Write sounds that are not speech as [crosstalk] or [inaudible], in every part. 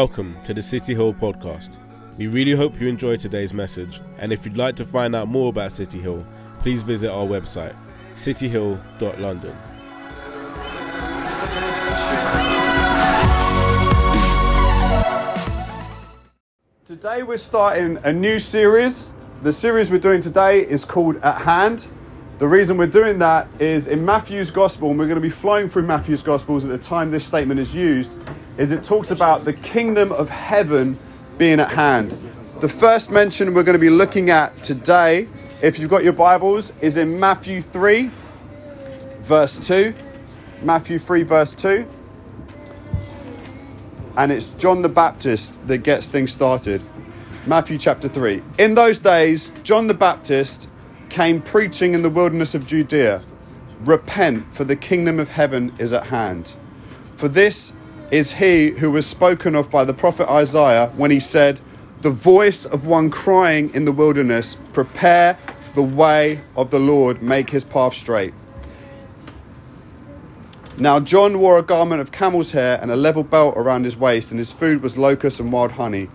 Welcome to the City Hill podcast. We really hope you enjoy today's message, and if you'd like to find out more about City Hill, please visit our website, cityhill.london. Today we're starting a new series. The series we're doing today is called At Hand. The reason we're doing that is in Matthew's Gospel, and we're going to be flowing through Matthew's Gospels at the time this statement is used, is it talks about the kingdom of heaven being at hand. The first mention we're going to be looking at today, if you've got your Bibles, is in Matthew 3, verse 2. Matthew 3, verse 2. And it's John the Baptist that gets things started. Matthew chapter 3. In those days, John the Baptist came preaching in the wilderness of Judea Repent, for the kingdom of heaven is at hand. For this is he who was spoken of by the prophet Isaiah when he said, The voice of one crying in the wilderness, Prepare the way of the Lord, make his path straight. Now John wore a garment of camel's hair and a level belt around his waist, and his food was locusts and wild honey.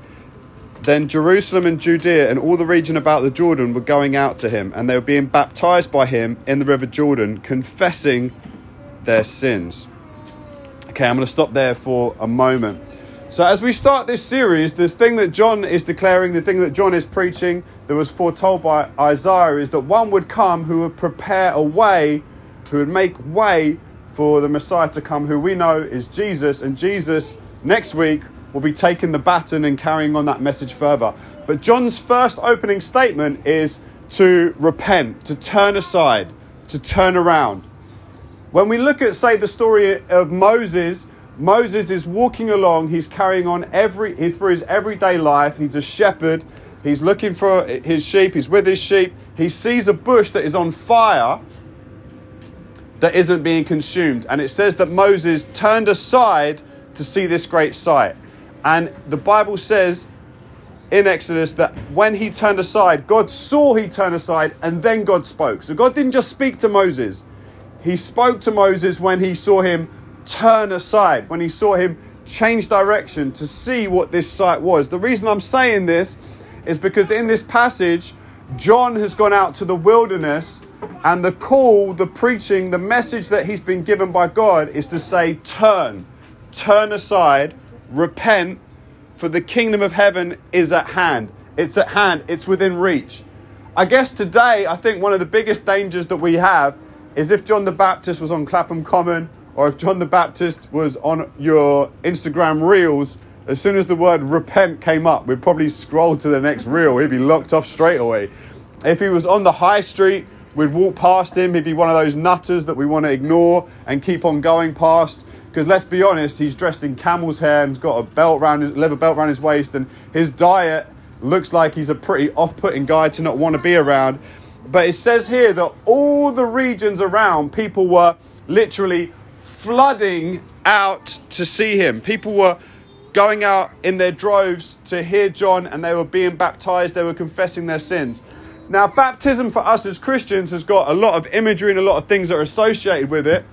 Then Jerusalem and Judea and all the region about the Jordan were going out to him, and they were being baptized by him in the river Jordan, confessing their sins. Okay, I'm going to stop there for a moment. So, as we start this series, this thing that John is declaring, the thing that John is preaching, that was foretold by Isaiah, is that one would come who would prepare a way, who would make way for the Messiah to come, who we know is Jesus. And Jesus, next week, will be taking the baton and carrying on that message further. But John's first opening statement is to repent, to turn aside, to turn around. When we look at, say, the story of Moses, Moses is walking along, he's carrying on every, he's for his everyday life, he's a shepherd, he's looking for his sheep, he's with his sheep, he sees a bush that is on fire that isn't being consumed. And it says that Moses turned aside to see this great sight. And the Bible says in Exodus that when he turned aside, God saw he turned aside and then God spoke. So God didn't just speak to Moses, he spoke to Moses when he saw him turn aside, when he saw him change direction to see what this sight was. The reason I'm saying this is because in this passage, John has gone out to the wilderness, and the call, the preaching, the message that he's been given by God is to say, Turn, turn aside repent, for the kingdom of heaven is at hand. It's at hand, it's within reach. I guess today, I think one of the biggest dangers that we have is if John the Baptist was on Clapham Common or if John the Baptist was on your Instagram reels, as soon as the word repent came up, we'd probably scroll to the next reel. He'd be locked off straight away. If he was on the high street, we'd walk past him. He'd be one of those nutters that we want to ignore and keep on going past. Because let's be honest, he's dressed in camel's hair and's got a belt around his leather belt around his waist, and his diet looks like he's a pretty off-putting guy to not want to be around. But it says here that all the regions around, people were literally flooding out to see him. People were going out in their droves to hear John, and they were being baptized. They were confessing their sins. Now, baptism for us as Christians has got a lot of imagery and a lot of things that are associated with it.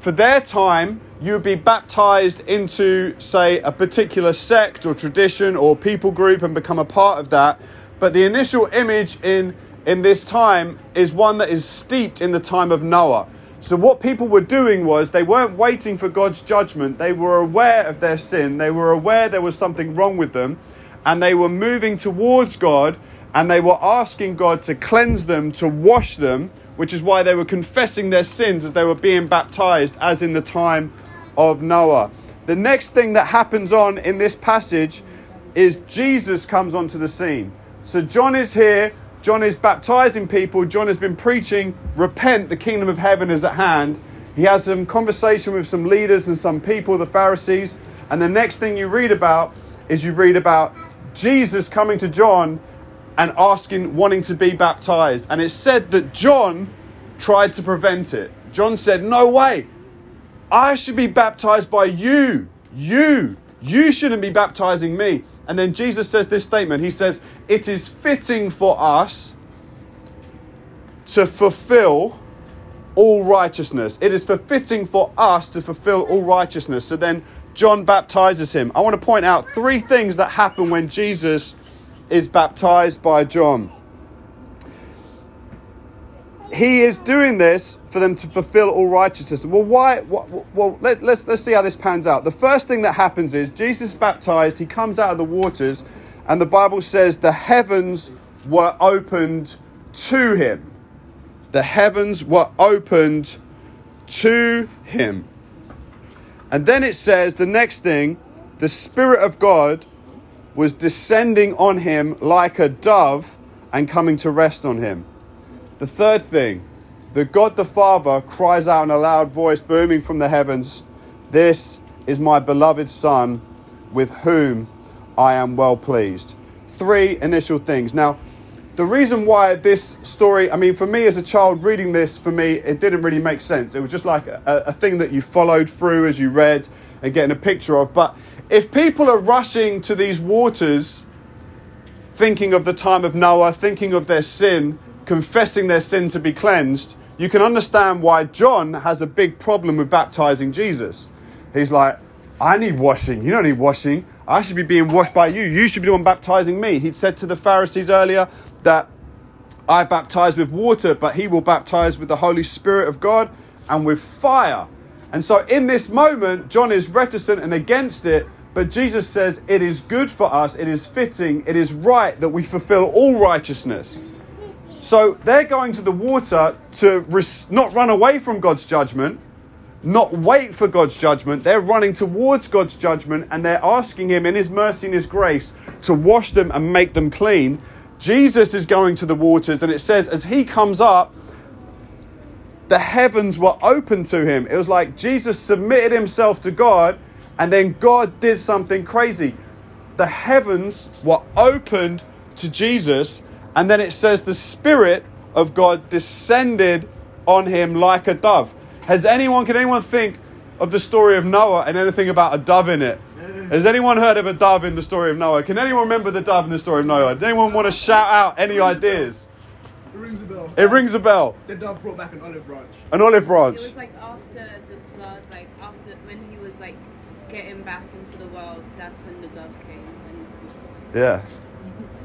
For their time, you would be baptized into, say, a particular sect or tradition or people group and become a part of that. But the initial image in, in this time is one that is steeped in the time of Noah. So, what people were doing was they weren't waiting for God's judgment. They were aware of their sin. They were aware there was something wrong with them. And they were moving towards God and they were asking God to cleanse them, to wash them, which is why they were confessing their sins as they were being baptized, as in the time of Noah. The next thing that happens on in this passage is Jesus comes onto the scene. So John is here, John is baptizing people, John has been preaching, repent, the kingdom of heaven is at hand. He has some conversation with some leaders and some people, the Pharisees, and the next thing you read about is you read about Jesus coming to John and asking, wanting to be baptized. And it's said that John tried to prevent it. John said, No way, I should be baptized by you. You. You shouldn't be baptizing me. And then Jesus says this statement He says, It is fitting for us to fulfill all righteousness. It is for fitting for us to fulfill all righteousness. So then John baptizes him. I want to point out three things that happen when Jesus is baptized by John. He is doing this for them to fulfill all righteousness. Well, why? Well, let, let's, let's see how this pans out. The first thing that happens is Jesus is baptized, he comes out of the waters, and the Bible says the heavens were opened to him. The heavens were opened to him. And then it says the next thing the Spirit of God was descending on him like a dove and coming to rest on him. The third thing, the God the Father cries out in a loud voice, booming from the heavens, This is my beloved Son, with whom I am well pleased. Three initial things. Now, the reason why this story, I mean, for me as a child reading this, for me, it didn't really make sense. It was just like a, a thing that you followed through as you read and getting a picture of. But if people are rushing to these waters, thinking of the time of Noah, thinking of their sin, confessing their sin to be cleansed, you can understand why John has a big problem with baptizing Jesus. He's like, I need washing. You don't need washing. I should be being washed by you. You should be the one baptizing me. He'd said to the Pharisees earlier that I baptize with water, but he will baptize with the Holy Spirit of God and with fire. And so in this moment, John is reticent and against it, but Jesus says it is good for us, it is fitting, it is right that we fulfill all righteousness. So they're going to the water to res- not run away from God's judgment, not wait for God's judgment. They're running towards God's judgment and they're asking Him in His mercy and His grace to wash them and make them clean. Jesus is going to the waters, and it says, as He comes up, the heavens were open to Him. It was like Jesus submitted Himself to God, and then God did something crazy. The heavens were opened to Jesus and then it says the Spirit of God descended on him like a dove. Has anyone, can anyone think of the story of Noah and anything about a dove in it? Has anyone heard of a dove in the story of Noah? Can anyone remember the dove in the story of Noah? Does anyone want to shout out any ideas? It rings a bell. It rings a bell. The dove brought back an olive branch. An olive branch. It was like after the flood, like after when he was like getting back into the world, that's when the dove came. And Yeah.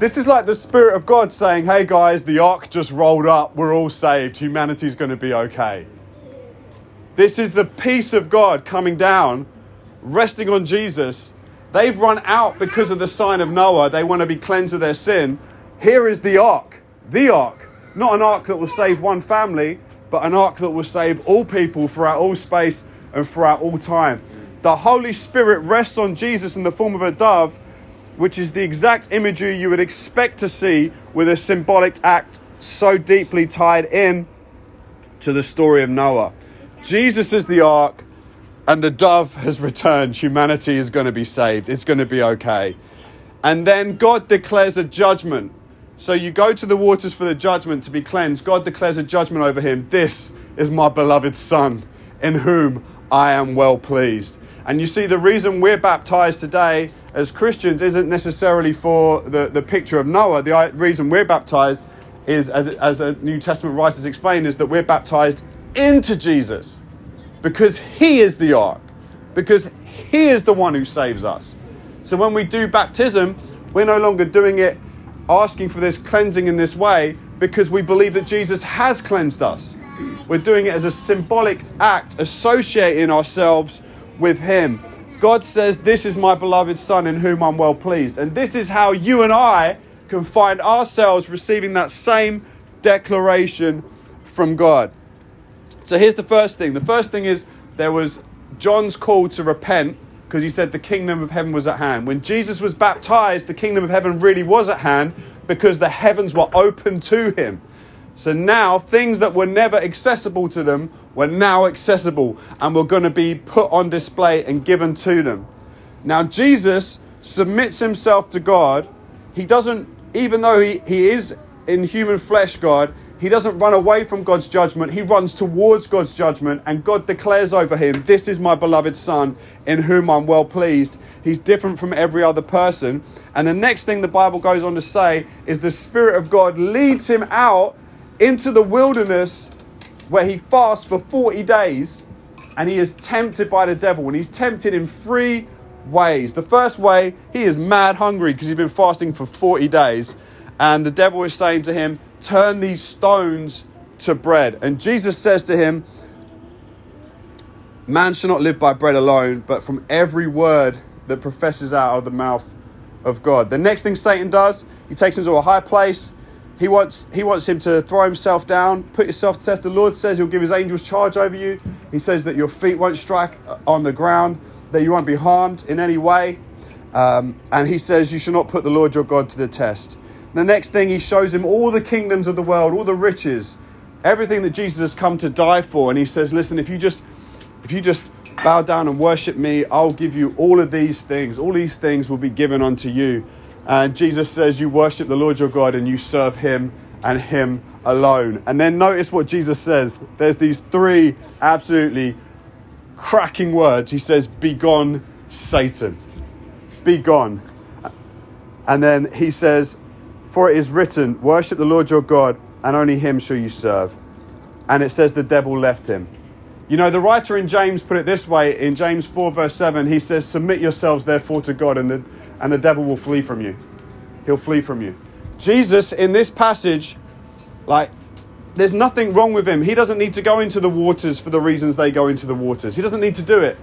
This is like the Spirit of God saying, hey guys, the ark just rolled up. We're all saved. Humanity's going to be okay. This is the peace of God coming down, resting on Jesus. They've run out because of the sign of Noah. They want to be cleansed of their sin. Here is the ark. The ark. Not an ark that will save one family, but an ark that will save all people throughout all space and throughout all time. The Holy Spirit rests on Jesus in the form of a dove which is the exact imagery you would expect to see with a symbolic act so deeply tied in to the story of Noah. Jesus is the ark, and the dove has returned. Humanity is going to be saved, it's going to be okay. And then God declares a judgment. So you go to the waters for the judgment to be cleansed. God declares a judgment over him. This is my beloved Son, in whom I am well pleased. And you see, the reason we're baptized today as Christians isn't necessarily for the, the picture of Noah. The uh, reason we're baptized is, as, as the New Testament writers explain, is that we're baptized into Jesus because he is the ark, because he is the one who saves us. So when we do baptism, we're no longer doing it asking for this cleansing in this way because we believe that Jesus has cleansed us. We're doing it as a symbolic act, associating ourselves with him. God says, This is my beloved Son in whom I'm well pleased. And this is how you and I can find ourselves receiving that same declaration from God. So here's the first thing. The first thing is there was John's call to repent because he said the kingdom of heaven was at hand. When Jesus was baptized, the kingdom of heaven really was at hand because the heavens were open to him. So now things that were never accessible to them were now accessible and were going to be put on display and given to them. Now Jesus submits himself to God. He doesn't, even though he, he is in human flesh God, he doesn't run away from God's judgment. He runs towards God's judgment, and God declares over him, This is my beloved Son, in whom I'm well pleased. He's different from every other person. And the next thing the Bible goes on to say is the Spirit of God leads him out into the wilderness where he fasts for 40 days and he is tempted by the devil, and he's tempted in three ways. The first way, he is mad hungry because he's been fasting for 40 days, and the devil is saying to him, Turn these stones to bread. And Jesus says to him, Man shall not live by bread alone, but from every word that professes out of the mouth of God. The next thing Satan does, he takes him to a high place. He wants, he wants him to throw himself down, put yourself to test. The Lord says he'll give his angels charge over you. He says that your feet won't strike on the ground, that you won't be harmed in any way. Um, and he says you should not put the Lord your God to the test. The next thing, he shows him all the kingdoms of the world, all the riches, everything that Jesus has come to die for. And he says, listen, if you just, if you just bow down and worship me, I'll give you all of these things. All these things will be given unto you. And Jesus says, You worship the Lord your God and you serve him and him alone. And then notice what Jesus says. There's these three absolutely cracking words. He says, Be gone, Satan. Be gone. And then he says, For it is written, Worship the Lord your God, and only him shall you serve. And it says, The devil left him. You know, the writer in James put it this way in James 4, verse 7, he says, Submit yourselves therefore to God, and the, and the devil will flee from you. He'll flee from you. Jesus, in this passage, like, there's nothing wrong with him. He doesn't need to go into the waters for the reasons they go into the waters. He doesn't need to do it.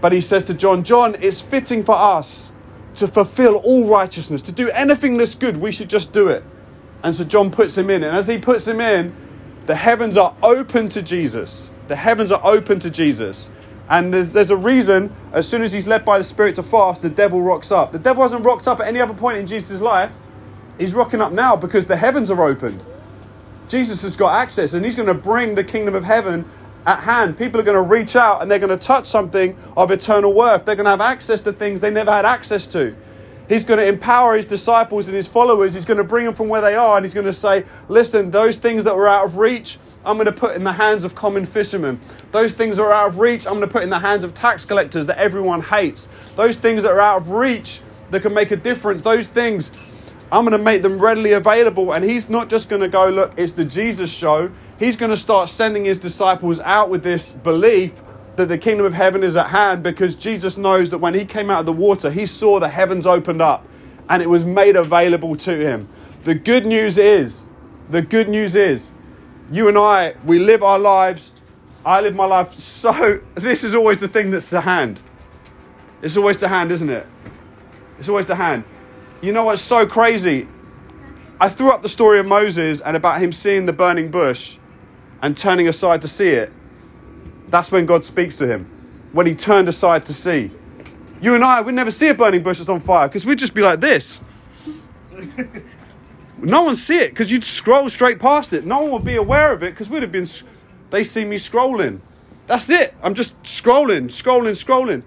But he says to John, John, it's fitting for us to fulfill all righteousness, to do anything that's good, we should just do it. And so John puts him in. And as he puts him in, the heavens are open to Jesus. The heavens are open to Jesus. And there's, there's, a reason, as soon as he's led by the Spirit to fast, the devil rocks up. The devil hasn't rocked up at any other point in Jesus' life. He's rocking up now because the heavens are opened. Jesus has got access and he's going to bring the kingdom of heaven at hand. People are going to reach out and they're going to touch something of eternal worth. They're going to have access to things they never had access to. He's going to empower his disciples and his followers. He's going to bring them from where they are and he's going to say, listen, those things that were out of reach, I'm going to put in the hands of common fishermen. Those things that are out of reach, I'm going to put in the hands of tax collectors that everyone hates. Those things that are out of reach that can make a difference, those things, I'm going to make them readily available. And he's not just going to go, look, it's the Jesus show. He's going to start sending his disciples out with this belief that the kingdom of heaven is at hand because Jesus knows that when he came out of the water, he saw the heavens opened up and it was made available to him. The good news is, the good news is, you and I, we live our lives. I live my life so. [laughs] This is always the thing that's to hand. It's always to hand, isn't it? It's always to hand. You know what's so crazy? I threw up the story of Moses and about him seeing the burning bush and turning aside to see it. That's when God speaks to him. When he turned aside to see. You and I, we'd never see a burning bush that's on fire because we'd just be like this. [laughs] No one see it because you'd scroll straight past it. No one would be aware of it because we'd have been. They see me scrolling. That's it. I'm just scrolling, scrolling, scrolling.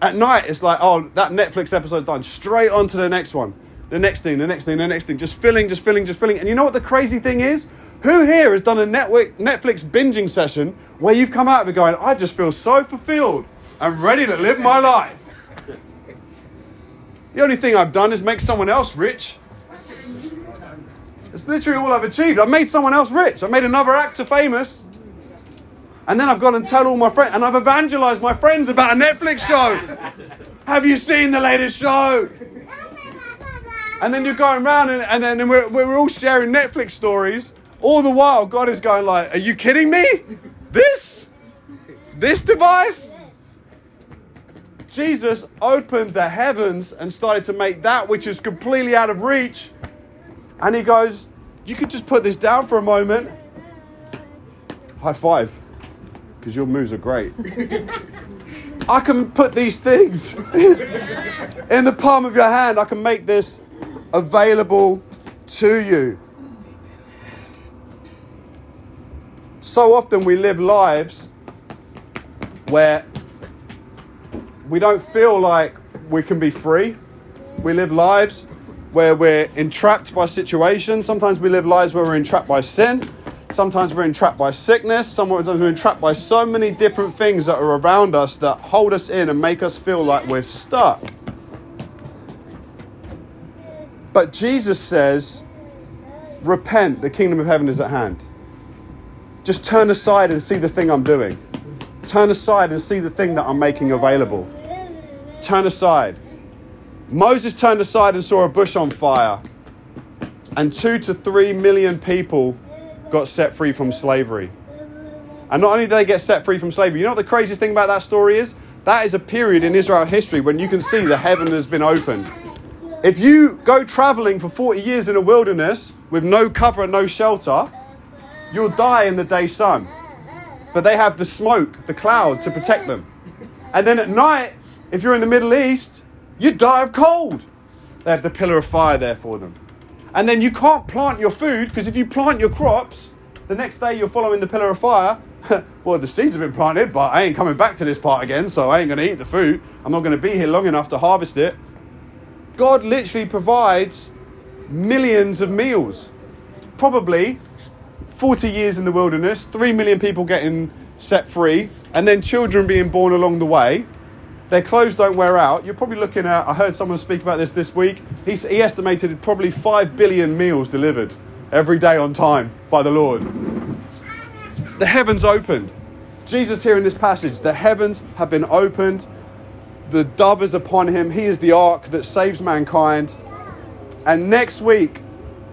At night, it's like, oh, that Netflix episode's done. Straight on to the next one. The next thing, the next thing, the next thing. Just filling, just filling, just filling. And you know what the crazy thing is? Who here has done a Netflix binging session where you've come out of it going, I just feel so fulfilled. I'm ready to live my life. The only thing I've done is make someone else rich. It's literally all I've achieved. I've made someone else rich. I've made another actor famous. And then I've gone and tell all my friends, and I've evangelized my friends about a Netflix show. Have you seen the latest show? And then you're going around, and, and then we're, we're all sharing Netflix stories. All the while, God is going like, "Are you kidding me? This, this device." Jesus opened the heavens and started to make that which is completely out of reach and he goes, You could just put this down for a moment. High five, because your moves are great. [laughs] I can put these things [laughs] in the palm of your hand. I can make this available to you. So often we live lives where we don't feel like we can be free. We live lives where we're entrapped by situations. Sometimes we live lives where we're entrapped by sin. Sometimes we're entrapped by sickness. Sometimes we're entrapped by so many different things that are around us that hold us in and make us feel like we're stuck. But Jesus says, Repent, the kingdom of heaven is at hand. Just turn aside and see the thing I'm doing. Turn aside and see the thing that I'm making available. Turn aside. Moses turned aside and saw a bush on fire, and two to three million people got set free from slavery. And not only did they get set free from slavery, you know what the craziest thing about that story is? That is a period in Israel history when you can see the heaven has been opened. If you go traveling for 40 years in a wilderness with no cover and no shelter, you'll die in the day sun. But they have the smoke, the cloud to protect them. And then at night, if you're in the Middle East, you die of cold. They have the pillar of fire there for them. And then you can't plant your food because if you plant your crops, the next day you're following the pillar of fire. [laughs] well, the seeds have been planted, but I ain't coming back to this part again, so I ain't going to eat the fruit. I'm not going to be here long enough to harvest it. God literally provides millions of meals. Probably 40 years in the wilderness, 3 million people getting set free, and then children being born along the way. Their clothes don't wear out. You're probably looking at, I heard someone speak about this this week. He, he estimated probably 5 billion meals delivered every day on time by the Lord. The heavens opened. Jesus here in this passage, the heavens have been opened. The dove is upon him. He is the ark that saves mankind. And next week,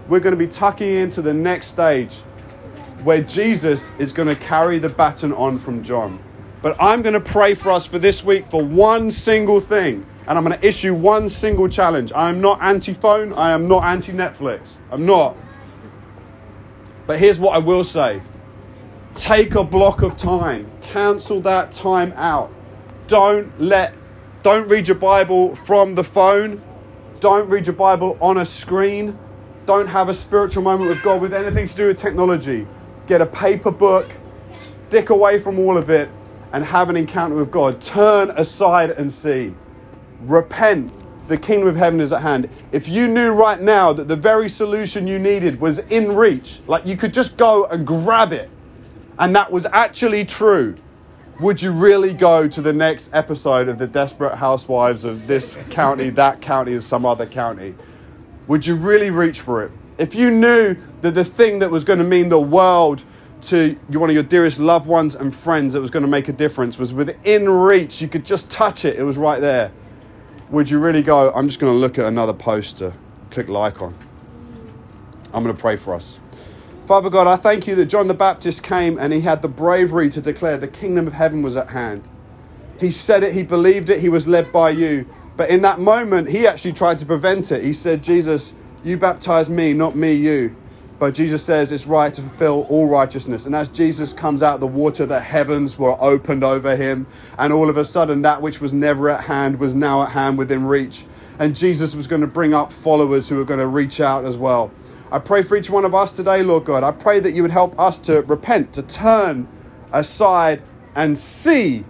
we're going to be tucking into the next stage where Jesus is going to carry the baton on from John. But I'm going to pray for us for this week for one single thing. And I'm going to issue one single challenge. I am not anti phone. I am not anti Netflix. I'm not. But here's what I will say take a block of time, cancel that time out. Don't let, don't read your Bible from the phone. Don't read your Bible on a screen. Don't have a spiritual moment with God with anything to do with technology. Get a paper book, stick away from all of it, and have an encounter with God. Turn aside and see. Repent. The kingdom of heaven is at hand. If you knew right now that the very solution you needed was in reach, like you could just go and grab it, and that was actually true, would you really go to the next episode of the Desperate Housewives of this county, that county, or some other county? Would you really reach for it? If you knew that the thing that was going to mean the world to one of your dearest loved ones and friends that was going to make a difference was within reach, you could just touch it, it was right there. Would you really go, I'm just going to look at another poster, click like on? I'm going to pray for us. Father God, I thank you that John the Baptist came and he had the bravery to declare the kingdom of heaven was at hand. He said it, he believed it, he was led by you. But in that moment, he actually tried to prevent it. He said, Jesus, you baptize me, not me, you. But Jesus says it's right to fulfill all righteousness. And as Jesus comes out of the water, the heavens were opened over him. And all of a sudden, that which was never at hand was now at hand within reach. And Jesus was going to bring up followers who were going to reach out as well. I pray for each one of us today, Lord God. I pray that you would help us to repent, to turn aside and see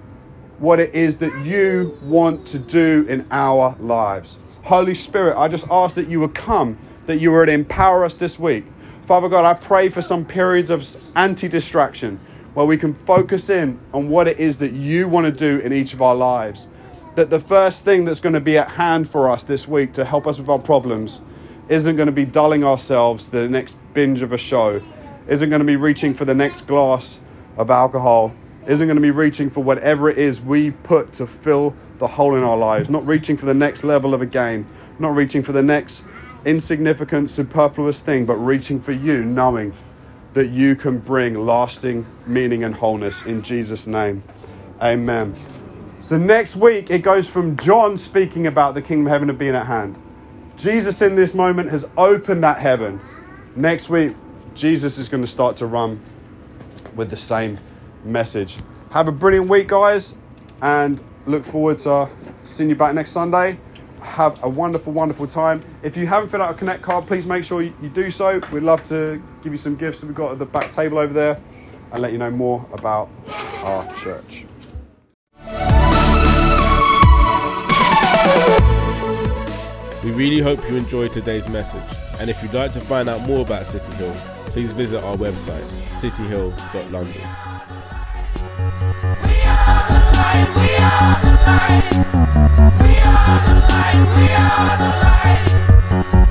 what it is that you want to do in our lives. Holy Spirit, I just ask that you would come, that you would empower us this week. Father God, I pray for some periods of anti distraction where we can focus in on what it is that you want to do in each of our lives. That the first thing that's going to be at hand for us this week to help us with our problems isn't going to be dulling ourselves to the next binge of a show, isn't going to be reaching for the next glass of alcohol, isn't going to be reaching for whatever it is we put to fill the hole in our lives, not reaching for the next level of a game, not reaching for the next insignificant, superfluous thing, but reaching for you, knowing that you can bring lasting meaning and wholeness in Jesus' name. Amen. So next week, it goes from John speaking about the kingdom of heaven being at hand. Jesus in this moment has opened that heaven. Next week, Jesus is going to start to run with the same message. Have a brilliant week, guys, and look forward to seeing you back next Sunday. Have a wonderful, wonderful time. If you haven't filled out a Connect card, please make sure you, do so. We'd love to give you some gifts that we've got at the back table over there and let you know more about our church. We really hope you enjoyed today's message. And if you'd like to find out more about City Hill, please visit our website, cityhill.london. We are the light, we are the light.